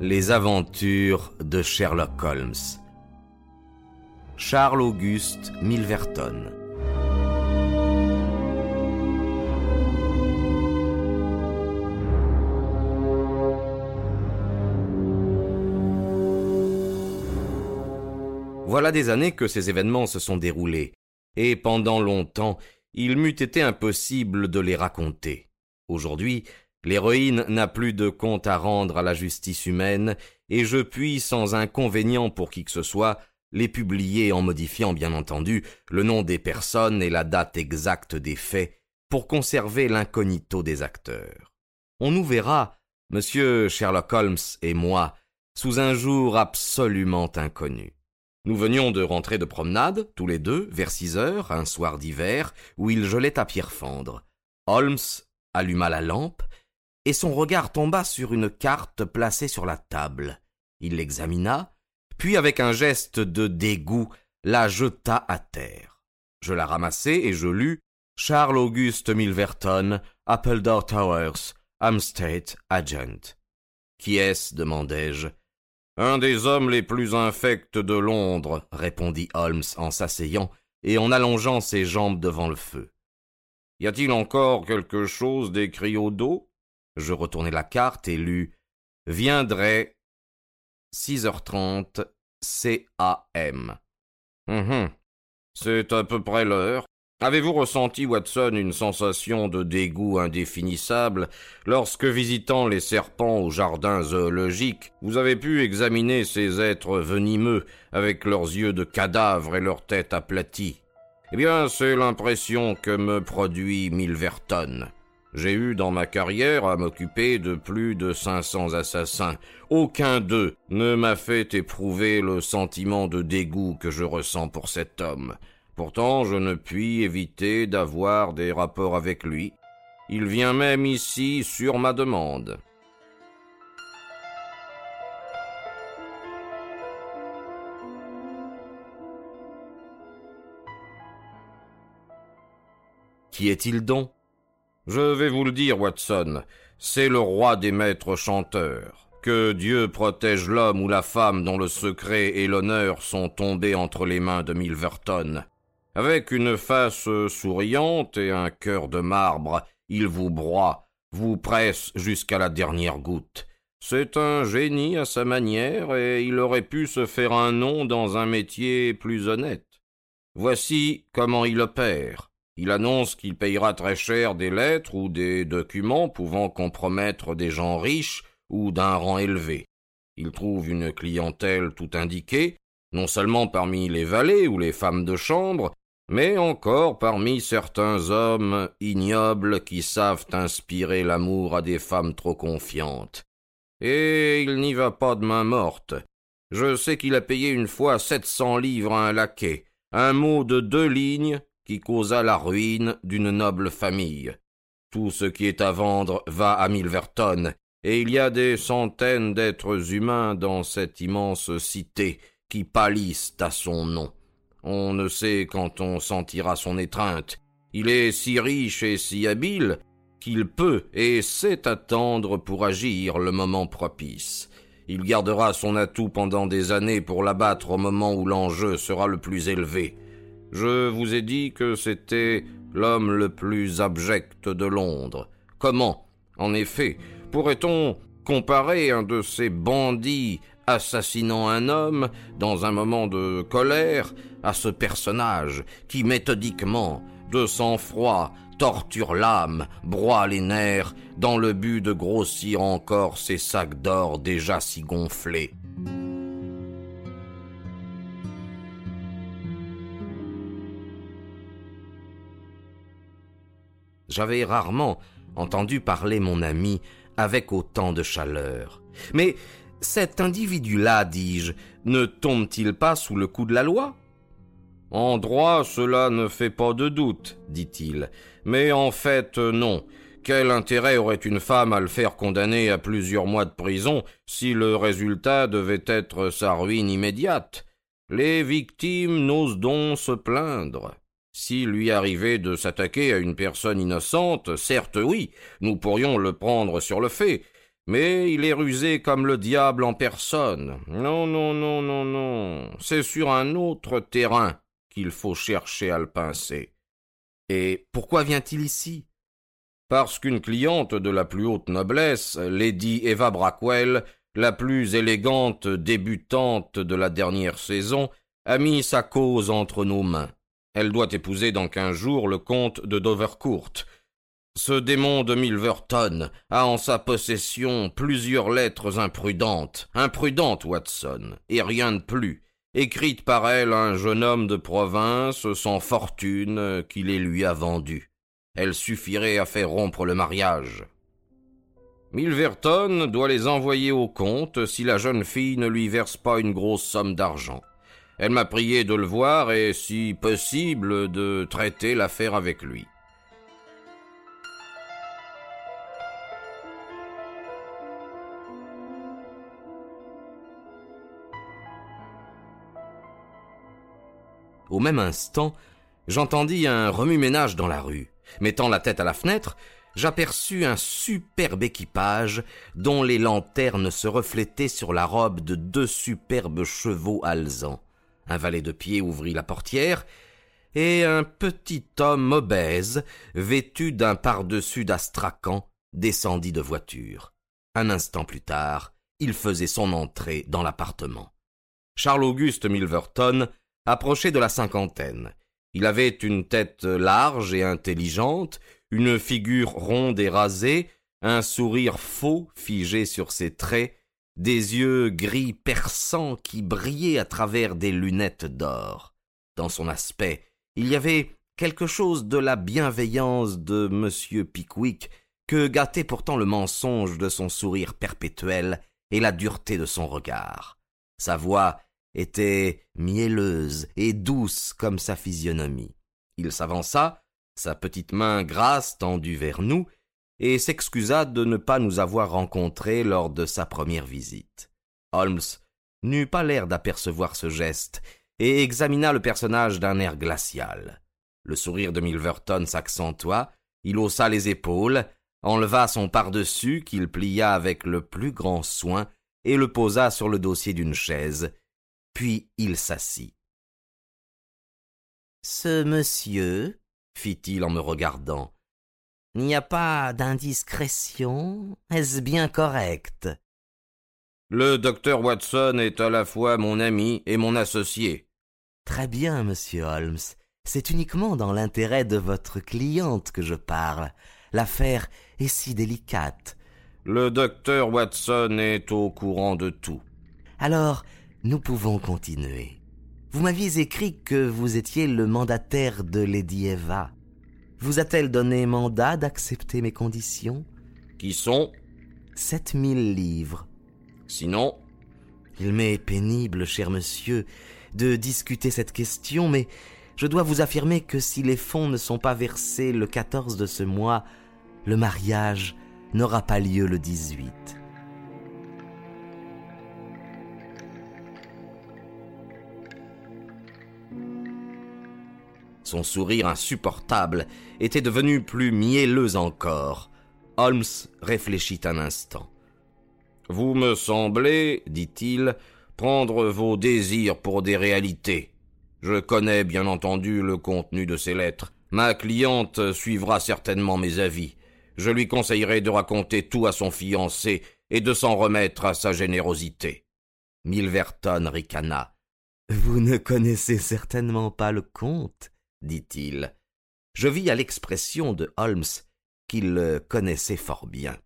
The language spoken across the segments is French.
Les aventures de Sherlock Holmes. Charles Auguste Milverton. Voilà des années que ces événements se sont déroulés, et pendant longtemps il m'eût été impossible de les raconter. Aujourd'hui, l'héroïne n'a plus de compte à rendre à la justice humaine, et je puis, sans inconvénient pour qui que ce soit, les publier en modifiant, bien entendu, le nom des personnes et la date exacte des faits, pour conserver l'incognito des acteurs. On nous verra, monsieur Sherlock Holmes et moi, sous un jour absolument inconnu. Nous venions de rentrer de promenade, tous les deux, vers six heures, un soir d'hiver, où il gelait à pierre fendre. Holmes alluma la lampe, et son regard tomba sur une carte placée sur la table. Il l'examina, puis avec un geste de dégoût, la jeta à terre. Je la ramassai et je lus Charles Auguste Milverton, Appledore Towers, Hampstead Agent. Qui est-ce? demandai-je. Un des hommes les plus infects de Londres, répondit Holmes en s'asseyant et en allongeant ses jambes devant le feu. Y a-t-il encore quelque chose d'écrit au Je retournai la carte et lus Viendrait 6h30 CAM. Hum, C'est à peu près l'heure. Avez-vous ressenti, Watson, une sensation de dégoût indéfinissable lorsque, visitant les serpents au jardin zoologique, vous avez pu examiner ces êtres venimeux avec leurs yeux de cadavre et leurs têtes aplaties Eh bien, c'est l'impression que me produit Milverton. J'ai eu dans ma carrière à m'occuper de plus de cinq cents assassins. Aucun d'eux ne m'a fait éprouver le sentiment de dégoût que je ressens pour cet homme. Pourtant, je ne puis éviter d'avoir des rapports avec lui. Il vient même ici sur ma demande. Qui est-il donc? Je vais vous le dire, Watson, c'est le roi des maîtres chanteurs. Que Dieu protège l'homme ou la femme dont le secret et l'honneur sont tombés entre les mains de Milverton. Avec une face souriante et un cœur de marbre, il vous broie, vous presse jusqu'à la dernière goutte. C'est un génie à sa manière, et il aurait pu se faire un nom dans un métier plus honnête. Voici comment il opère. Il annonce qu'il payera très cher des lettres ou des documents pouvant compromettre des gens riches ou d'un rang élevé. Il trouve une clientèle tout indiquée, non seulement parmi les valets ou les femmes de chambre, mais encore parmi certains hommes ignobles qui savent inspirer l'amour à des femmes trop confiantes. Et il n'y va pas de main morte. Je sais qu'il a payé une fois sept cents livres à un laquais, un mot de deux lignes qui causa la ruine d'une noble famille. Tout ce qui est à vendre va à Milverton, et il y a des centaines d'êtres humains dans cette immense cité qui pâlissent à son nom. On ne sait quand on sentira son étreinte. Il est si riche et si habile qu'il peut et sait attendre pour agir le moment propice. Il gardera son atout pendant des années pour l'abattre au moment où l'enjeu sera le plus élevé. Je vous ai dit que c'était l'homme le plus abject de Londres. Comment, en effet, pourrait-on comparer un de ces bandits assassinant un homme dans un moment de colère à ce personnage qui méthodiquement, de sang-froid, torture l'âme, broie les nerfs, dans le but de grossir encore ses sacs d'or déjà si gonflés? J'avais rarement entendu parler mon ami avec autant de chaleur. Mais cet individu-là, dis-je, ne tombe-t-il pas sous le coup de la loi? En droit, cela ne fait pas de doute, dit-il. Mais en fait, non. Quel intérêt aurait une femme à le faire condamner à plusieurs mois de prison si le résultat devait être sa ruine immédiate? Les victimes n'osent donc se plaindre. S'il lui arrivait de s'attaquer à une personne innocente, certes oui, nous pourrions le prendre sur le fait, Mais il est rusé comme le diable en personne. Non, non, non, non, non. C'est sur un autre terrain qu'il faut chercher à le pincer. Et pourquoi vient-il ici? Parce qu'une cliente de la plus haute noblesse, Lady Eva Brackwell, la plus élégante débutante de la dernière saison, a mis sa cause entre nos mains. Elle doit épouser dans quinze jours le comte de Dovercourt. Ce démon de Milverton a en sa possession plusieurs lettres imprudentes, imprudentes, Watson, et rien de plus, écrites par elle à un jeune homme de province sans fortune qui les lui a vendues. Elle suffirait à faire rompre le mariage. Milverton doit les envoyer au comte si la jeune fille ne lui verse pas une grosse somme d'argent. Elle m'a prié de le voir et, si possible, de traiter l'affaire avec lui. Au même instant, j'entendis un remue-ménage dans la rue. Mettant la tête à la fenêtre, j'aperçus un superbe équipage dont les lanternes se reflétaient sur la robe de deux superbes chevaux alezans. Un valet de pied ouvrit la portière, et un petit homme obèse, vêtu d'un pardessus d'astracan, descendit de voiture. Un instant plus tard, il faisait son entrée dans l'appartement. Charles Auguste Milverton approchait de la cinquantaine. Il avait une tête large et intelligente, une figure ronde et rasée, un sourire faux figé sur ses traits, des yeux gris perçants qui brillaient à travers des lunettes d'or. Dans son aspect, il y avait quelque chose de la bienveillance de M. Pickwick que gâtait pourtant le mensonge de son sourire perpétuel et la dureté de son regard. Sa voix était mielleuse et douce comme sa physionomie. Il s'avança, sa petite main grasse tendue vers nous, et s'excusa de ne pas nous avoir rencontrés lors de sa première visite. Holmes n'eut pas l'air d'apercevoir ce geste, et examina le personnage d'un air glacial. Le sourire de Milverton s'accentua, il haussa les épaules, enleva son pardessus qu'il plia avec le plus grand soin et le posa sur le dossier d'une chaise, puis il s'assit. Ce monsieur, fit-il en me regardant, n'y a pas d'indiscrétion Est-ce bien correct? Le docteur Watson est à la fois mon ami et mon associé. Très bien, monsieur Holmes. C'est uniquement dans l'intérêt de votre cliente que je parle. L'affaire est si délicate. Le docteur Watson est au courant de tout. Alors, nous pouvons continuer. Vous m'aviez écrit que vous étiez le mandataire de Lady Eva. Vous a-t-elle donné mandat d'accepter mes conditions? Qui sont? Sept mille livres. Sinon? Il m'est pénible, cher monsieur, de discuter cette question, mais je dois vous affirmer que si les fonds ne sont pas versés le 14 de ce mois, le mariage n'aura pas lieu le 18. Son sourire insupportable était devenu plus mielleux encore. Holmes réfléchit un instant. Vous me semblez, dit-il, prendre vos désirs pour des réalités. Je connais bien entendu le contenu de ces lettres. Ma cliente suivra certainement mes avis. Je lui conseillerai de raconter tout à son fiancé et de s'en remettre à sa générosité. Milverton ricana. Vous ne connaissez certainement pas le comte dit-il. Je vis à l'expression de Holmes qu'il le connaissait fort bien.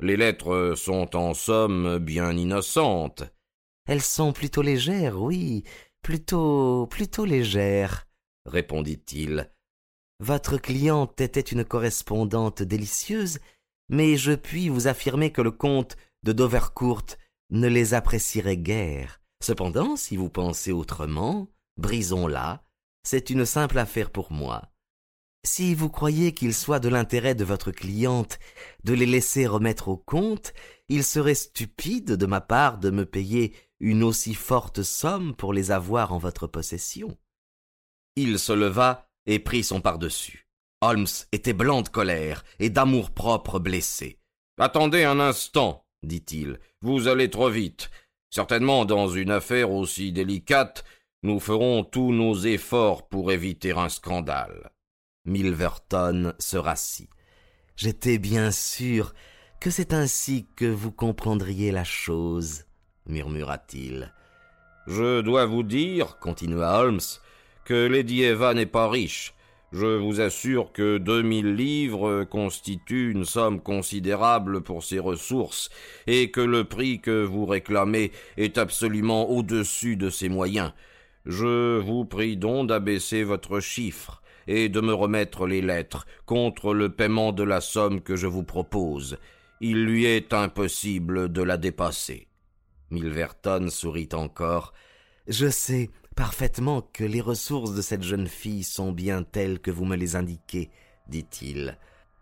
Les lettres sont en somme bien innocentes. Elles sont plutôt légères, oui, plutôt plutôt légères, répondit-il. Votre cliente était une correspondante délicieuse, mais je puis vous affirmer que le comte de Dovercourt ne les apprécierait guère. Cependant, si vous pensez autrement, brisons-la c'est une simple affaire pour moi. Si vous croyez qu'il soit de l'intérêt de votre cliente de les laisser remettre au compte, il serait stupide de ma part de me payer une aussi forte somme pour les avoir en votre possession. Il se leva et prit son pardessus. Holmes était blanc de colère et d'amour-propre blessé. Attendez un instant, dit-il. Vous allez trop vite. Certainement, dans une affaire aussi délicate, nous ferons tous nos efforts pour éviter un scandale. Milverton se rassit. J'étais bien sûr que c'est ainsi que vous comprendriez la chose, murmura-t-il. Je dois vous dire, continua Holmes, que Lady Eva n'est pas riche. Je vous assure que deux mille livres constituent une somme considérable pour ses ressources, et que le prix que vous réclamez est absolument au-dessus de ses moyens. Je vous prie donc d'abaisser votre chiffre et de me remettre les lettres contre le paiement de la somme que je vous propose. Il lui est impossible de la dépasser. Milverton sourit encore. Je sais parfaitement que les ressources de cette jeune fille sont bien telles que vous me les indiquez, dit-il.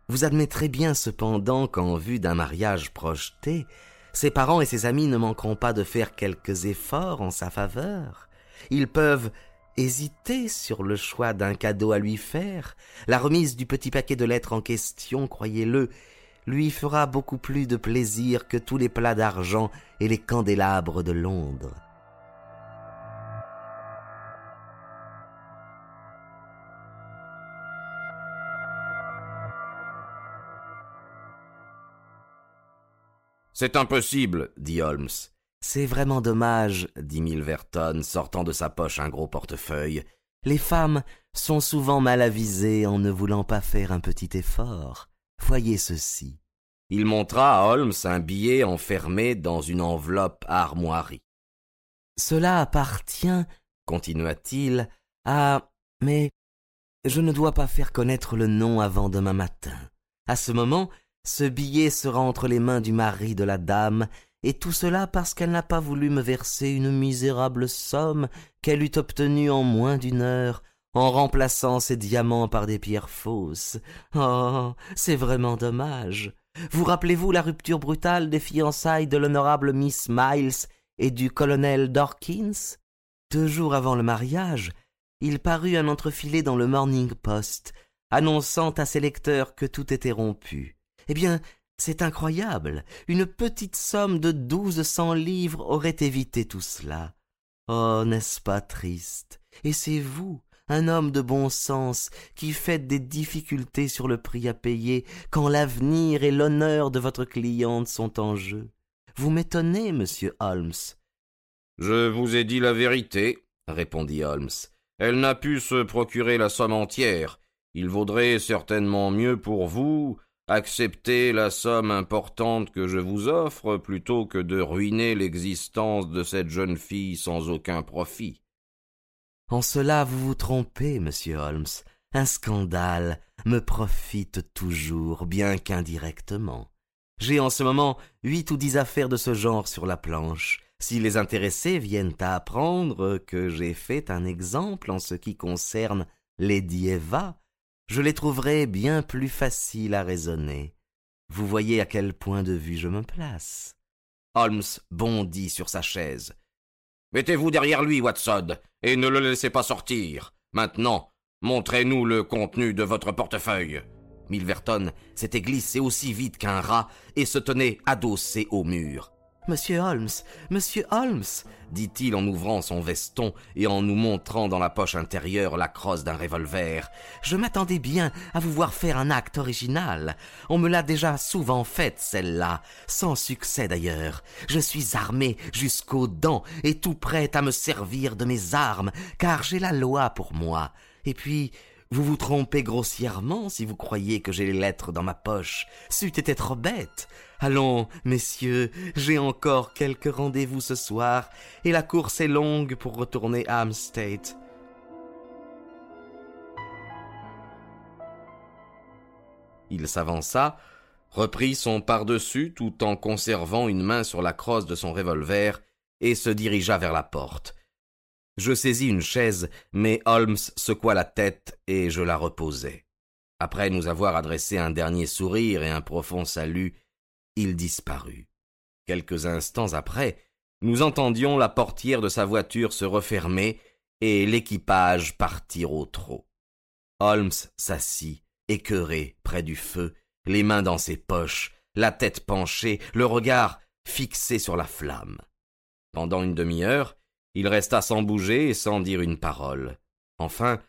Vous admettrez bien cependant qu'en vue d'un mariage projeté, ses parents et ses amis ne manqueront pas de faire quelques efforts en sa faveur. Ils peuvent hésiter sur le choix d'un cadeau à lui faire. La remise du petit paquet de lettres en question, croyez-le, lui fera beaucoup plus de plaisir que tous les plats d'argent et les candélabres de Londres. C'est impossible, dit Holmes. C'est vraiment dommage, dit Milverton, sortant de sa poche un gros portefeuille. Les femmes sont souvent mal avisées en ne voulant pas faire un petit effort. Voyez ceci. Il montra à Holmes un billet enfermé dans une enveloppe armoirie. Cela appartient, continua-t-il, à. Mais je ne dois pas faire connaître le nom avant demain matin. À ce moment, ce billet sera entre les mains du mari de la dame, et tout cela parce qu'elle n'a pas voulu me verser une misérable somme qu'elle eût obtenue en moins d'une heure, en remplaçant ses diamants par des pierres fausses. Oh. C'est vraiment dommage. Vous rappelez-vous la rupture brutale des fiançailles de l'honorable Miss Miles et du colonel Dawkins? Deux jours avant le mariage, il parut un entrefilet dans le Morning Post, annonçant à ses lecteurs que tout était rompu. Eh bien, c'est incroyable. Une petite somme de douze cents livres aurait évité tout cela. Oh, n'est-ce pas triste? Et c'est vous, un homme de bon sens, qui faites des difficultés sur le prix à payer quand l'avenir et l'honneur de votre cliente sont en jeu. Vous m'étonnez, monsieur Holmes. Je vous ai dit la vérité, répondit Holmes. Elle n'a pu se procurer la somme entière. Il vaudrait certainement mieux pour vous accepter la somme importante que je vous offre plutôt que de ruiner l'existence de cette jeune fille sans aucun profit. En cela vous vous trompez, monsieur Holmes. Un scandale me profite toujours, bien qu'indirectement. J'ai en ce moment huit ou dix affaires de ce genre sur la planche. Si les intéressés viennent à apprendre que j'ai fait un exemple en ce qui concerne Lady Eva, je les trouverai bien plus faciles à raisonner. Vous voyez à quel point de vue je me place. Holmes bondit sur sa chaise. Mettez-vous derrière lui, Watson, et ne le laissez pas sortir. Maintenant, montrez-nous le contenu de votre portefeuille. Milverton s'était glissé aussi vite qu'un rat et se tenait adossé au mur. Monsieur Holmes, monsieur Holmes, dit-il en ouvrant son veston et en nous montrant dans la poche intérieure la crosse d'un revolver. Je m'attendais bien à vous voir faire un acte original. On me l'a déjà souvent faite, celle-là, sans succès d'ailleurs. Je suis armé jusqu'aux dents et tout prêt à me servir de mes armes, car j'ai la loi pour moi. Et puis, vous vous trompez grossièrement si vous croyez que j'ai les lettres dans ma poche. C'eût été trop bête. Allons, messieurs, j'ai encore quelques rendez-vous ce soir, et la course est longue pour retourner à Hampstead. Il s'avança, reprit son par-dessus tout en conservant une main sur la crosse de son revolver, et se dirigea vers la porte. Je saisis une chaise, mais Holmes secoua la tête et je la reposai. Après nous avoir adressé un dernier sourire et un profond salut, il disparut. Quelques instants après, nous entendions la portière de sa voiture se refermer et l'équipage partir au trot. Holmes s'assit, écœuré, près du feu, les mains dans ses poches, la tête penchée, le regard fixé sur la flamme. Pendant une demi-heure, il resta sans bouger et sans dire une parole. Enfin,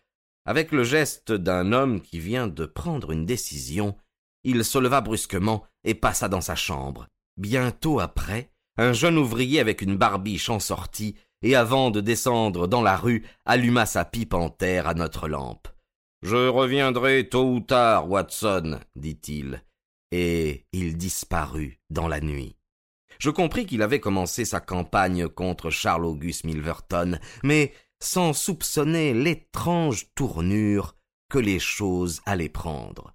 avec le geste d'un homme qui vient de prendre une décision, il se leva brusquement et passa dans sa chambre. Bientôt après, un jeune ouvrier avec une barbiche en sortit et avant de descendre dans la rue, alluma sa pipe en terre à notre lampe. Je reviendrai tôt ou tard, Watson, dit-il, et il disparut dans la nuit. Je compris qu'il avait commencé sa campagne contre Charles August Milverton, mais sans soupçonner l'étrange tournure que les choses allaient prendre.